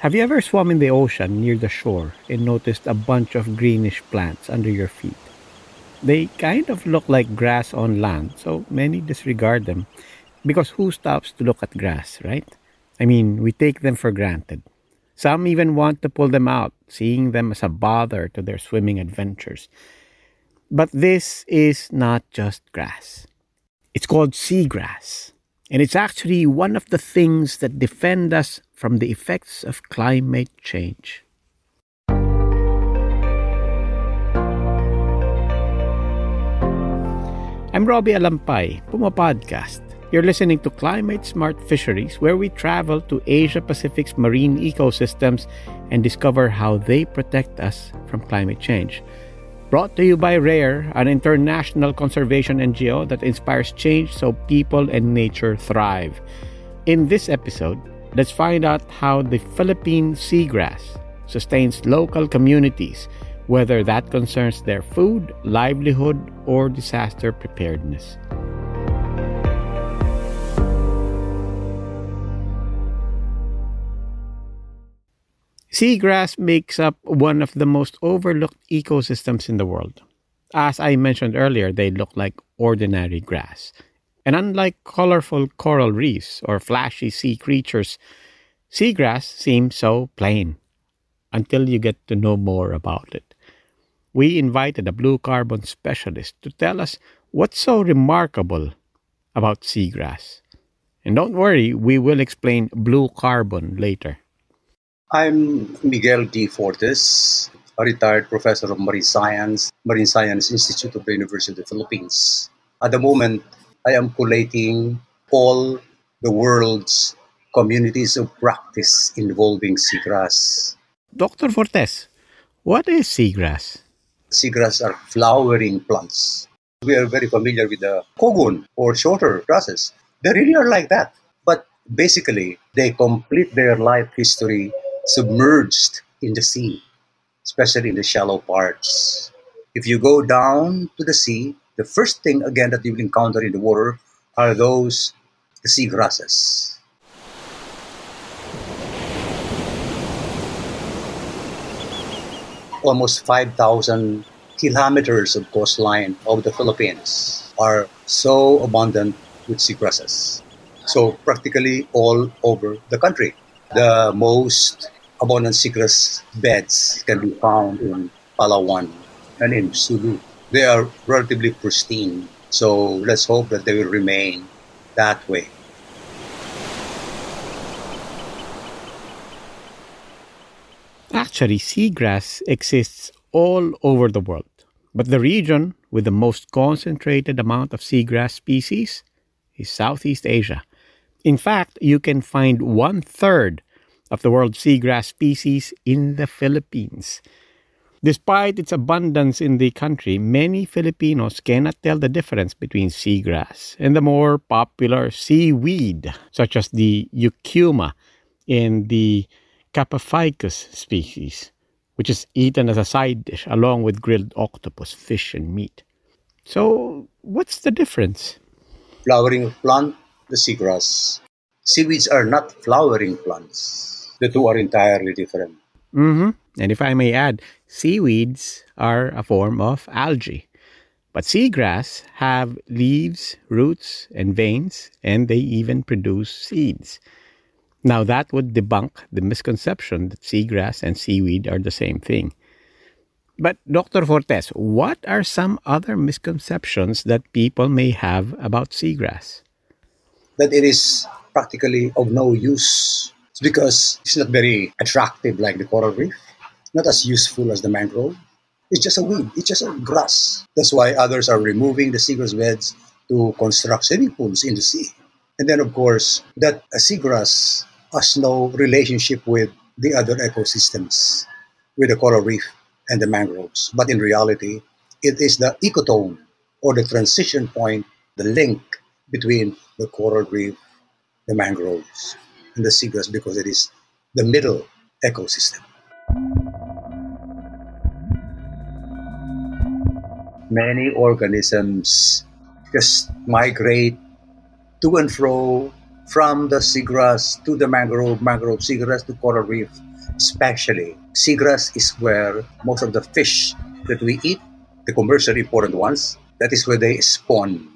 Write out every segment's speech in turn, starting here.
Have you ever swum in the ocean near the shore and noticed a bunch of greenish plants under your feet? They kind of look like grass on land, so many disregard them because who stops to look at grass, right? I mean, we take them for granted. Some even want to pull them out, seeing them as a bother to their swimming adventures. But this is not just grass. It's called seagrass. And it's actually one of the things that defend us from the effects of climate change. I'm Robbie Alampay, Puma Podcast. You're listening to Climate Smart Fisheries, where we travel to Asia Pacific's marine ecosystems and discover how they protect us from climate change. Brought to you by RARE, an international conservation NGO that inspires change so people and nature thrive. In this episode, let's find out how the Philippine seagrass sustains local communities, whether that concerns their food, livelihood, or disaster preparedness. Seagrass makes up one of the most overlooked ecosystems in the world. As I mentioned earlier, they look like ordinary grass. And unlike colorful coral reefs or flashy sea creatures, seagrass seems so plain until you get to know more about it. We invited a blue carbon specialist to tell us what's so remarkable about seagrass. And don't worry, we will explain blue carbon later. I'm Miguel D. Fortes, a retired professor of marine science, Marine Science Institute of the University of the Philippines. At the moment, I am collating all the world's communities of practice involving seagrass. Dr. Fortes, what is seagrass? Seagrass are flowering plants. We are very familiar with the cogon or shorter grasses. They really are like that. But basically, they complete their life history submerged in the sea, especially in the shallow parts. If you go down to the sea, the first thing again that you will encounter in the water are those sea grasses. Almost 5,000 kilometers of coastline of the Philippines are so abundant with seagrasses. So practically all over the country. The most abundant seagrass beds can be found in Palawan and in Sulu. They are relatively pristine, so let's hope that they will remain that way. Actually, seagrass exists all over the world, but the region with the most concentrated amount of seagrass species is Southeast Asia. In fact, you can find one third of the world's seagrass species in the Philippines. Despite its abundance in the country, many Filipinos cannot tell the difference between seagrass and the more popular seaweed, such as the eucheuma and the Kappaphycus species, which is eaten as a side dish along with grilled octopus, fish, and meat. So, what's the difference? Flowering plant, the seagrass. Seaweeds are not flowering plants. The two are entirely different. Mm-hmm. And if I may add, seaweeds are a form of algae. But seagrass have leaves, roots, and veins, and they even produce seeds. Now, that would debunk the misconception that seagrass and seaweed are the same thing. But, Dr. Fortes, what are some other misconceptions that people may have about seagrass? That it is practically of no use because it's not very attractive like the coral reef, not as useful as the mangrove. It's just a weed. It's just a grass. That's why others are removing the seagrass beds to construct swimming pools in the sea. And then, of course, that seagrass has no relationship with the other ecosystems, with the coral reef and the mangroves. But in reality, it is the ecotone or the transition point, the link between the coral reef, the mangroves, and the seagrass because it is the middle ecosystem. Many organisms just migrate to and fro from the seagrass to the mangrove, mangrove seagrass to coral reef. Especially, seagrass is where most of the fish that we eat, the commercially important ones, that is where they spawn.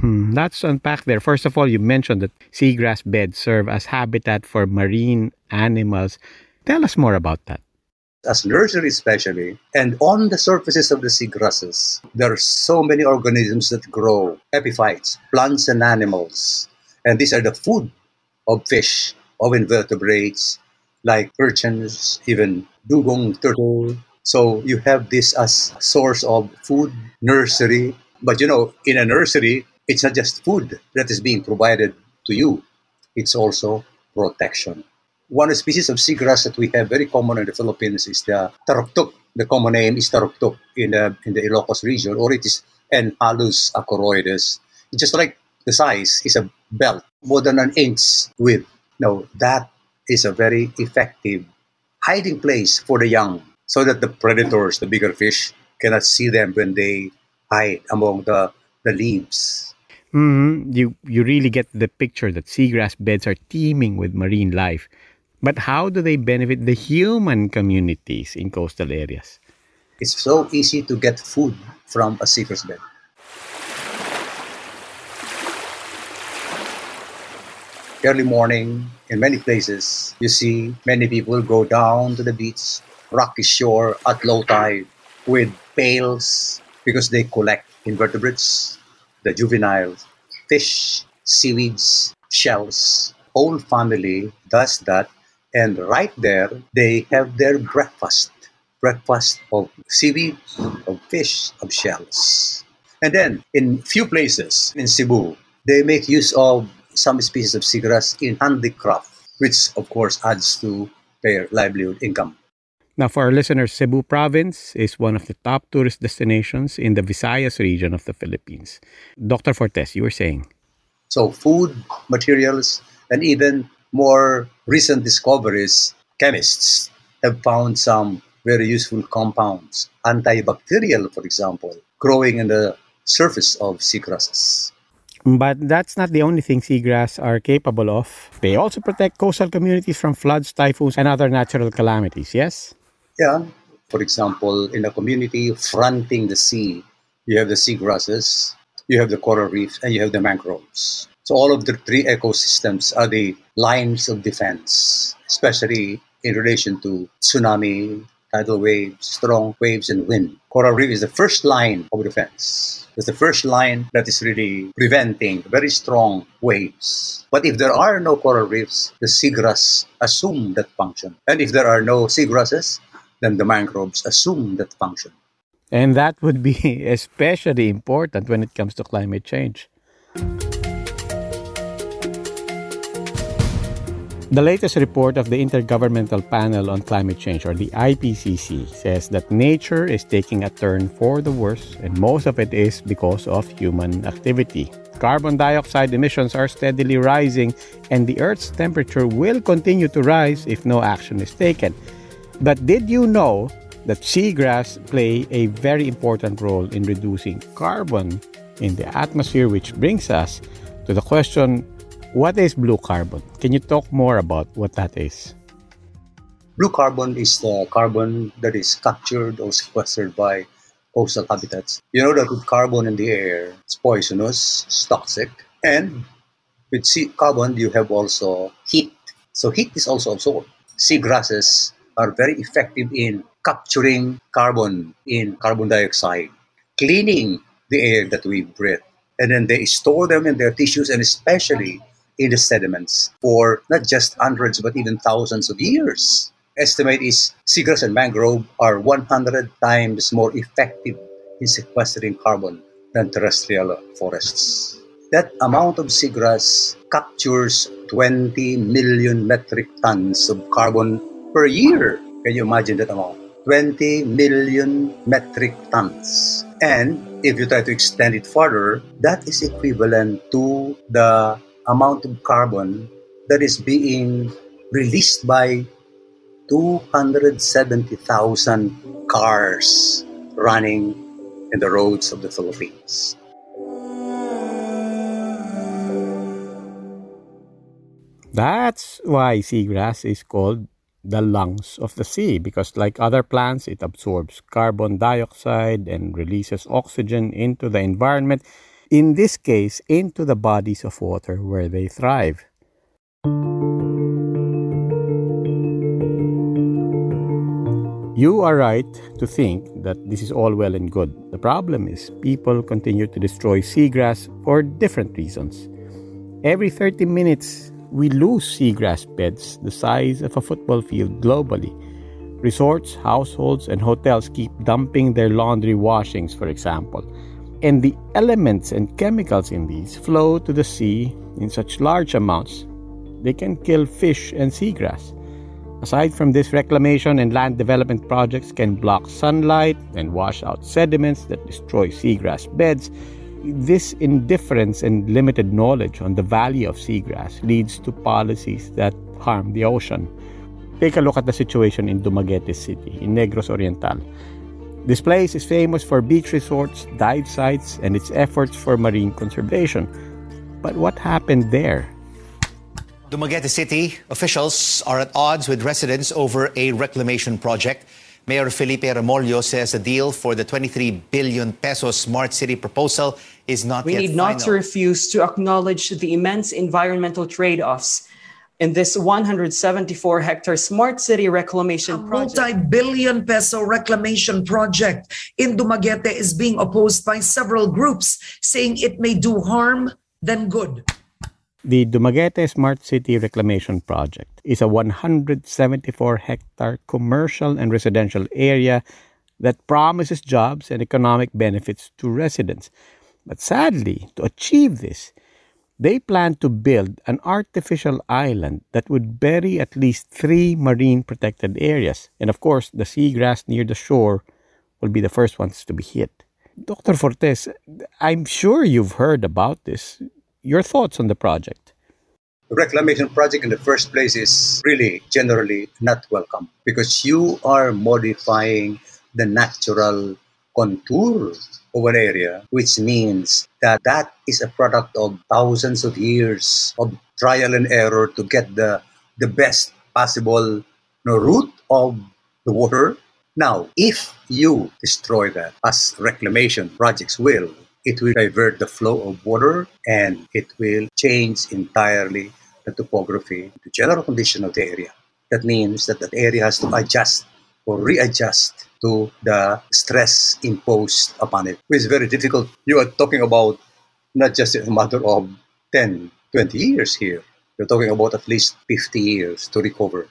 Hmm, let's unpack there. First of all, you mentioned that seagrass beds serve as habitat for marine animals. Tell us more about that. As nursery, especially, and on the surfaces of the seagrasses, there are so many organisms that grow epiphytes, plants and animals. And these are the food of fish, of invertebrates, like urchins, even dugong turtle. So you have this as source of food, nursery. But you know, in a nursery, it's not just food that is being provided to you, it's also protection. One species of seagrass that we have very common in the Philippines is the taruktuk. The common name is taruktuk in the, in the Ilocos region, or it is Enhalus acoroides. Just like the size is a belt, more than an inch width. Now, that is a very effective hiding place for the young so that the predators, the bigger fish, cannot see them when they hide among the, the leaves. Mm-hmm. You you really get the picture that seagrass beds are teeming with marine life. But how do they benefit the human communities in coastal areas? It's so easy to get food from a seagrass bed. Early morning, in many places, you see many people go down to the beach, rocky shore at low tide with pails because they collect invertebrates the juvenile fish, seaweeds, shells. Whole family does that, and right there they have their breakfast. Breakfast of seaweed, of fish, of shells. And then in few places in Cebu, they make use of some species of seagrass in handicraft, which of course adds to their livelihood income. Now, for our listeners, Cebu province is one of the top tourist destinations in the Visayas region of the Philippines. Dr. Fortes, you were saying. So, food, materials, and even more recent discoveries, chemists have found some very useful compounds, antibacterial, for example, growing in the surface of seagrasses. But that's not the only thing seagrass are capable of. They also protect coastal communities from floods, typhoons, and other natural calamities, yes? Yeah. For example, in a community fronting the sea, you have the seagrasses, you have the coral reefs, and you have the mangroves. So all of the three ecosystems are the lines of defense, especially in relation to tsunami, tidal waves, strong waves, and wind. Coral reef is the first line of defense. It's the first line that is really preventing very strong waves. But if there are no coral reefs, the seagrass assume that function. And if there are no seagrasses, then the mangroves assume that function. And that would be especially important when it comes to climate change. The latest report of the Intergovernmental Panel on Climate Change, or the IPCC, says that nature is taking a turn for the worse, and most of it is because of human activity. Carbon dioxide emissions are steadily rising, and the Earth's temperature will continue to rise if no action is taken. But did you know that seagrass play a very important role in reducing carbon in the atmosphere, which brings us to the question what is blue carbon? Can you talk more about what that is? Blue carbon is the carbon that is captured or sequestered by coastal habitats. You know that with carbon in the air, it's poisonous, it's toxic, and with sea carbon, you have also heat. So heat is also absorbed. Seagrasses are very effective in capturing carbon in carbon dioxide, cleaning the air that we breathe. And then they store them in their tissues and especially in the sediments for not just hundreds but even thousands of years. estimate is seagrass and mangrove are 100 times more effective in sequestering carbon than terrestrial forests. That amount of seagrass captures 20 million metric tons of carbon per year. Can you imagine that amount? 20 million metric tons. And if you try to extend it further, that is equivalent to the amount of carbon that is being released by 270,000 cars running in the roads of the Philippines. That's why seagrass is called the lungs of the sea because, like other plants, it absorbs carbon dioxide and releases oxygen into the environment, in this case, into the bodies of water where they thrive. You are right to think that this is all well and good. The problem is people continue to destroy seagrass for different reasons. Every 30 minutes, we lose seagrass beds the size of a football field globally. Resorts, households, and hotels keep dumping their laundry washings, for example. And the elements and chemicals in these flow to the sea in such large amounts, they can kill fish and seagrass. Aside from this, reclamation and land development projects can block sunlight and wash out sediments that destroy seagrass beds. This indifference and limited knowledge on the value of seagrass leads to policies that harm the ocean. Take a look at the situation in Dumaguete City, in Negros Oriental. This place is famous for beach resorts, dive sites, and its efforts for marine conservation. But what happened there? Dumaguete City officials are at odds with residents over a reclamation project. Mayor Felipe Remollo says the deal for the 23 billion peso smart city proposal is not we yet need not final. to refuse to acknowledge the immense environmental trade-offs in this 174 hectare smart city reclamation A project. multi-billion peso reclamation project in Dumaguete is being opposed by several groups, saying it may do harm than good. The Dumaguete Smart City Reclamation Project is a 174 hectare commercial and residential area that promises jobs and economic benefits to residents. But sadly, to achieve this, they plan to build an artificial island that would bury at least three marine protected areas. And of course, the seagrass near the shore will be the first ones to be hit. Dr. Fortes, I'm sure you've heard about this. Your thoughts on the project? The reclamation project in the first place is really generally not welcome because you are modifying the natural contour of an area, which means that that is a product of thousands of years of trial and error to get the, the best possible you know, route of the water. Now, if you destroy that, as reclamation projects will, it will divert the flow of water and it will change entirely the topography, the general condition of the area. That means that that area has to adjust or readjust to the stress imposed upon it, which is very difficult. You are talking about not just a matter of 10, 20 years here. You're talking about at least 50 years to recover.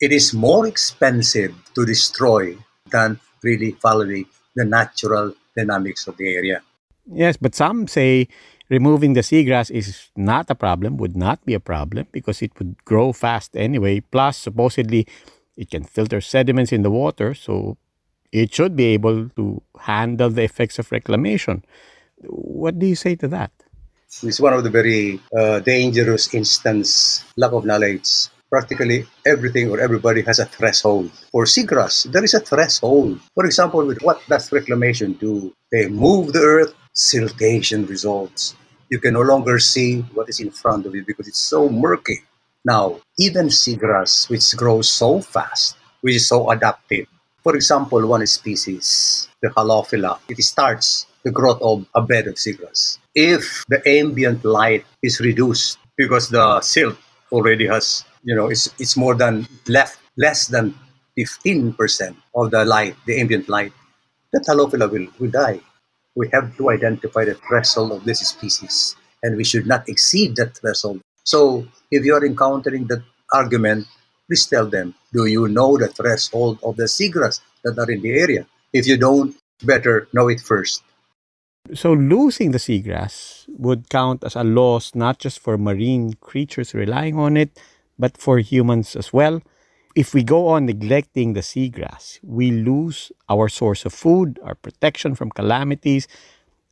It is more expensive to destroy than really following the natural dynamics of the area. Yes, but some say removing the seagrass is not a problem, would not be a problem because it would grow fast anyway. Plus, supposedly, it can filter sediments in the water, so it should be able to handle the effects of reclamation. What do you say to that? It's one of the very uh, dangerous instance, lack of knowledge. Practically everything or everybody has a threshold. For seagrass, there is a threshold. For example, with what does reclamation do? They move the earth, siltation results. You can no longer see what is in front of you because it's so murky. Now, even seagrass, which grows so fast, which is so adaptive. For example, one species, the Halophila, it starts the growth of a bed of seagrass. If the ambient light is reduced because the silt already has, you know, it's, it's more than left less than 15% of the light, the ambient light, the Halophila will, will die. We have to identify the threshold of this species and we should not exceed that threshold. So if you are encountering that argument, please tell them, do you know the threshold of the seagrass that are in the area? If you don't, better know it first. So losing the seagrass would count as a loss not just for marine creatures relying on it, but for humans as well. If we go on neglecting the seagrass, we lose our source of food, our protection from calamities,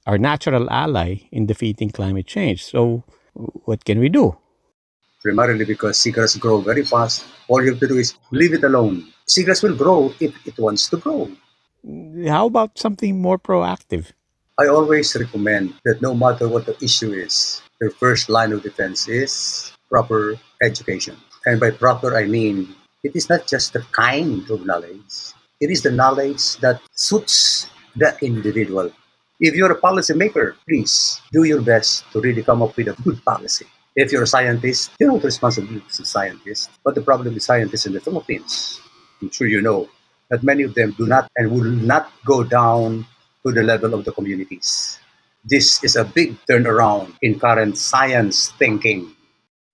our natural ally in defeating climate change. So, what can we do? Primarily because seagrass grow very fast. All you have to do is leave it alone. Seagrass will grow if it wants to grow. How about something more proactive? I always recommend that no matter what the issue is, the first line of defense is proper education. And by proper, I mean it is not just the kind of knowledge, it is the knowledge that suits the individual. If you're a policymaker, please do your best to really come up with a good policy. If you're a scientist, you know the responsibility as a scientist. But the problem with scientists in the Philippines, I'm sure you know, that many of them do not and will not go down to the level of the communities. This is a big turnaround in current science thinking.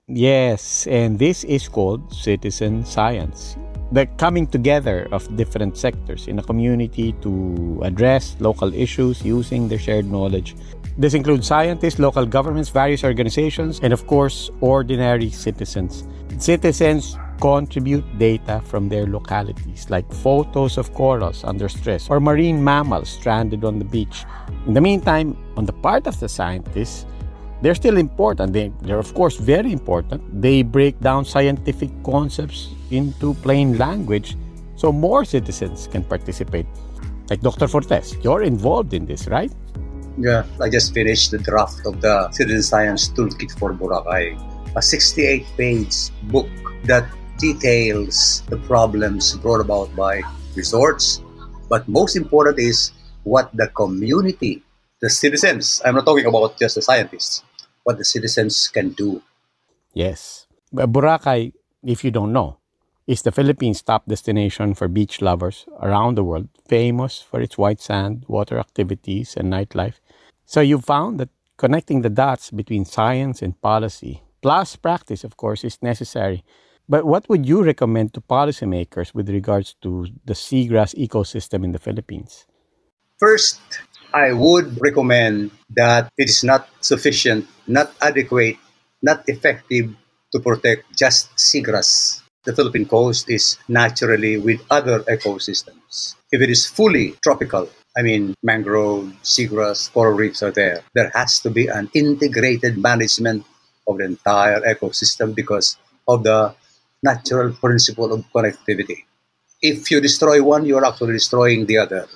Yes, and this is called citizen science. The coming together of different sectors in a community to address local issues using their shared knowledge. This includes scientists, local governments, various organizations, and of course, ordinary citizens. Citizens contribute data from their localities, like photos of corals under stress or marine mammals stranded on the beach. In the meantime, on the part of the scientists, they're still important. They, they're, of course, very important. They break down scientific concepts into plain language so more citizens can participate. Like Dr. Fortes, you're involved in this, right? Yeah, I just finished the draft of the Citizen Science Toolkit for Boracay, a 68 page book that details the problems brought about by resorts. But most important is what the community, the citizens, I'm not talking about just the scientists, what the citizens can do. Yes. But Boracay, if you don't know, is the Philippines' top destination for beach lovers around the world, famous for its white sand, water activities, and nightlife. So you found that connecting the dots between science and policy, plus practice, of course, is necessary but what would you recommend to policymakers with regards to the seagrass ecosystem in the Philippines? First, I would recommend that it is not sufficient, not adequate, not effective to protect just seagrass. The Philippine coast is naturally with other ecosystems. If it is fully tropical, I mean, mangrove, seagrass, coral reefs are there. There has to be an integrated management of the entire ecosystem because of the natural principle of connectivity. If you destroy one, you're actually destroying the other.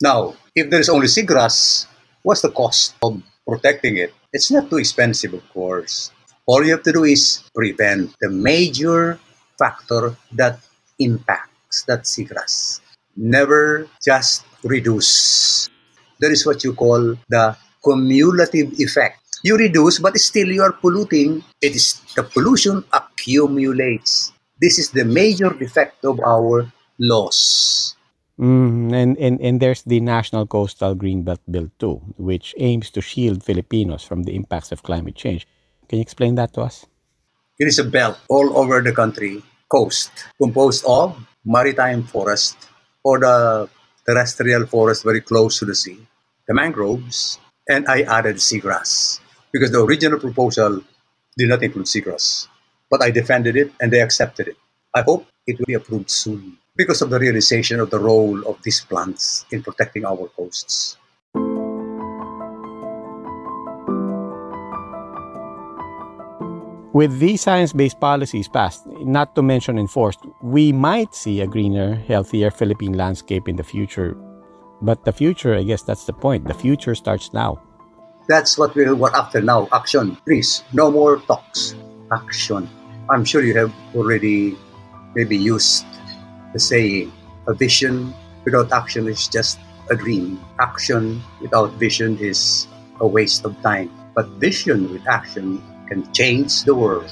Now, if there is only seagrass, what's the cost of protecting it? It's not too expensive, of course. All you have to do is prevent the major factor that impacts that seagrass. Never just reduce. That is what you call the cumulative effect you reduce, but still you are polluting. It is the pollution accumulates. This is the major defect of our laws. Mm, and, and, and there's the National Coastal Greenbelt Bill too, which aims to shield Filipinos from the impacts of climate change. Can you explain that to us? It is a belt all over the country, coast, composed of maritime forest or the terrestrial forest very close to the sea, the mangroves, and I added seagrass because the original proposal did not include seagrass. But I defended it and they accepted it. I hope it will be approved soon because of the realization of the role of these plants in protecting our coasts. With these science based policies passed, not to mention enforced, we might see a greener, healthier Philippine landscape in the future. But the future, I guess that's the point. The future starts now. That's what we want after now. Action. Please, no more talks. Action. I'm sure you have already maybe used the saying, a vision without action is just a dream. Action without vision is a waste of time. But vision with action can change the world.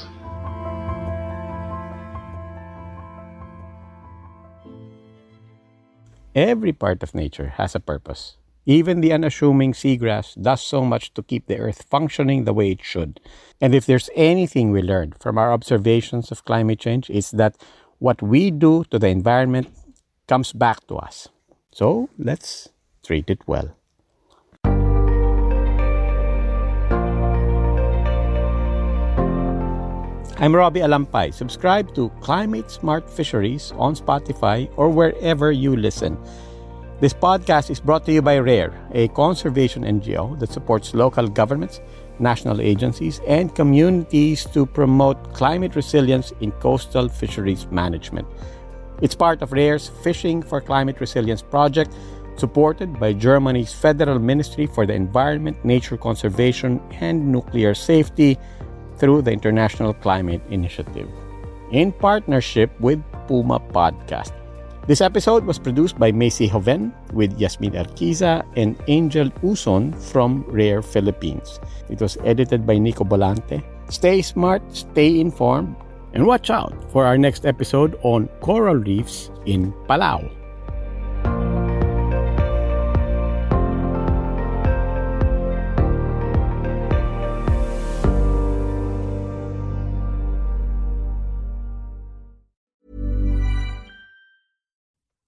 Every part of nature has a purpose. Even the unassuming seagrass does so much to keep the earth functioning the way it should. And if there's anything we learned from our observations of climate change, it's that what we do to the environment comes back to us. So let's treat it well. I'm Robbie Alampay. Subscribe to Climate Smart Fisheries on Spotify or wherever you listen. This podcast is brought to you by RARE, a conservation NGO that supports local governments, national agencies, and communities to promote climate resilience in coastal fisheries management. It's part of RARE's Fishing for Climate Resilience project, supported by Germany's Federal Ministry for the Environment, Nature Conservation, and Nuclear Safety through the International Climate Initiative in partnership with Puma Podcast. This episode was produced by Macy Hoven with Yasmin Arquiza and Angel Uson from Rare Philippines. It was edited by Nico Bolante. Stay smart, stay informed, and watch out for our next episode on coral reefs in Palau.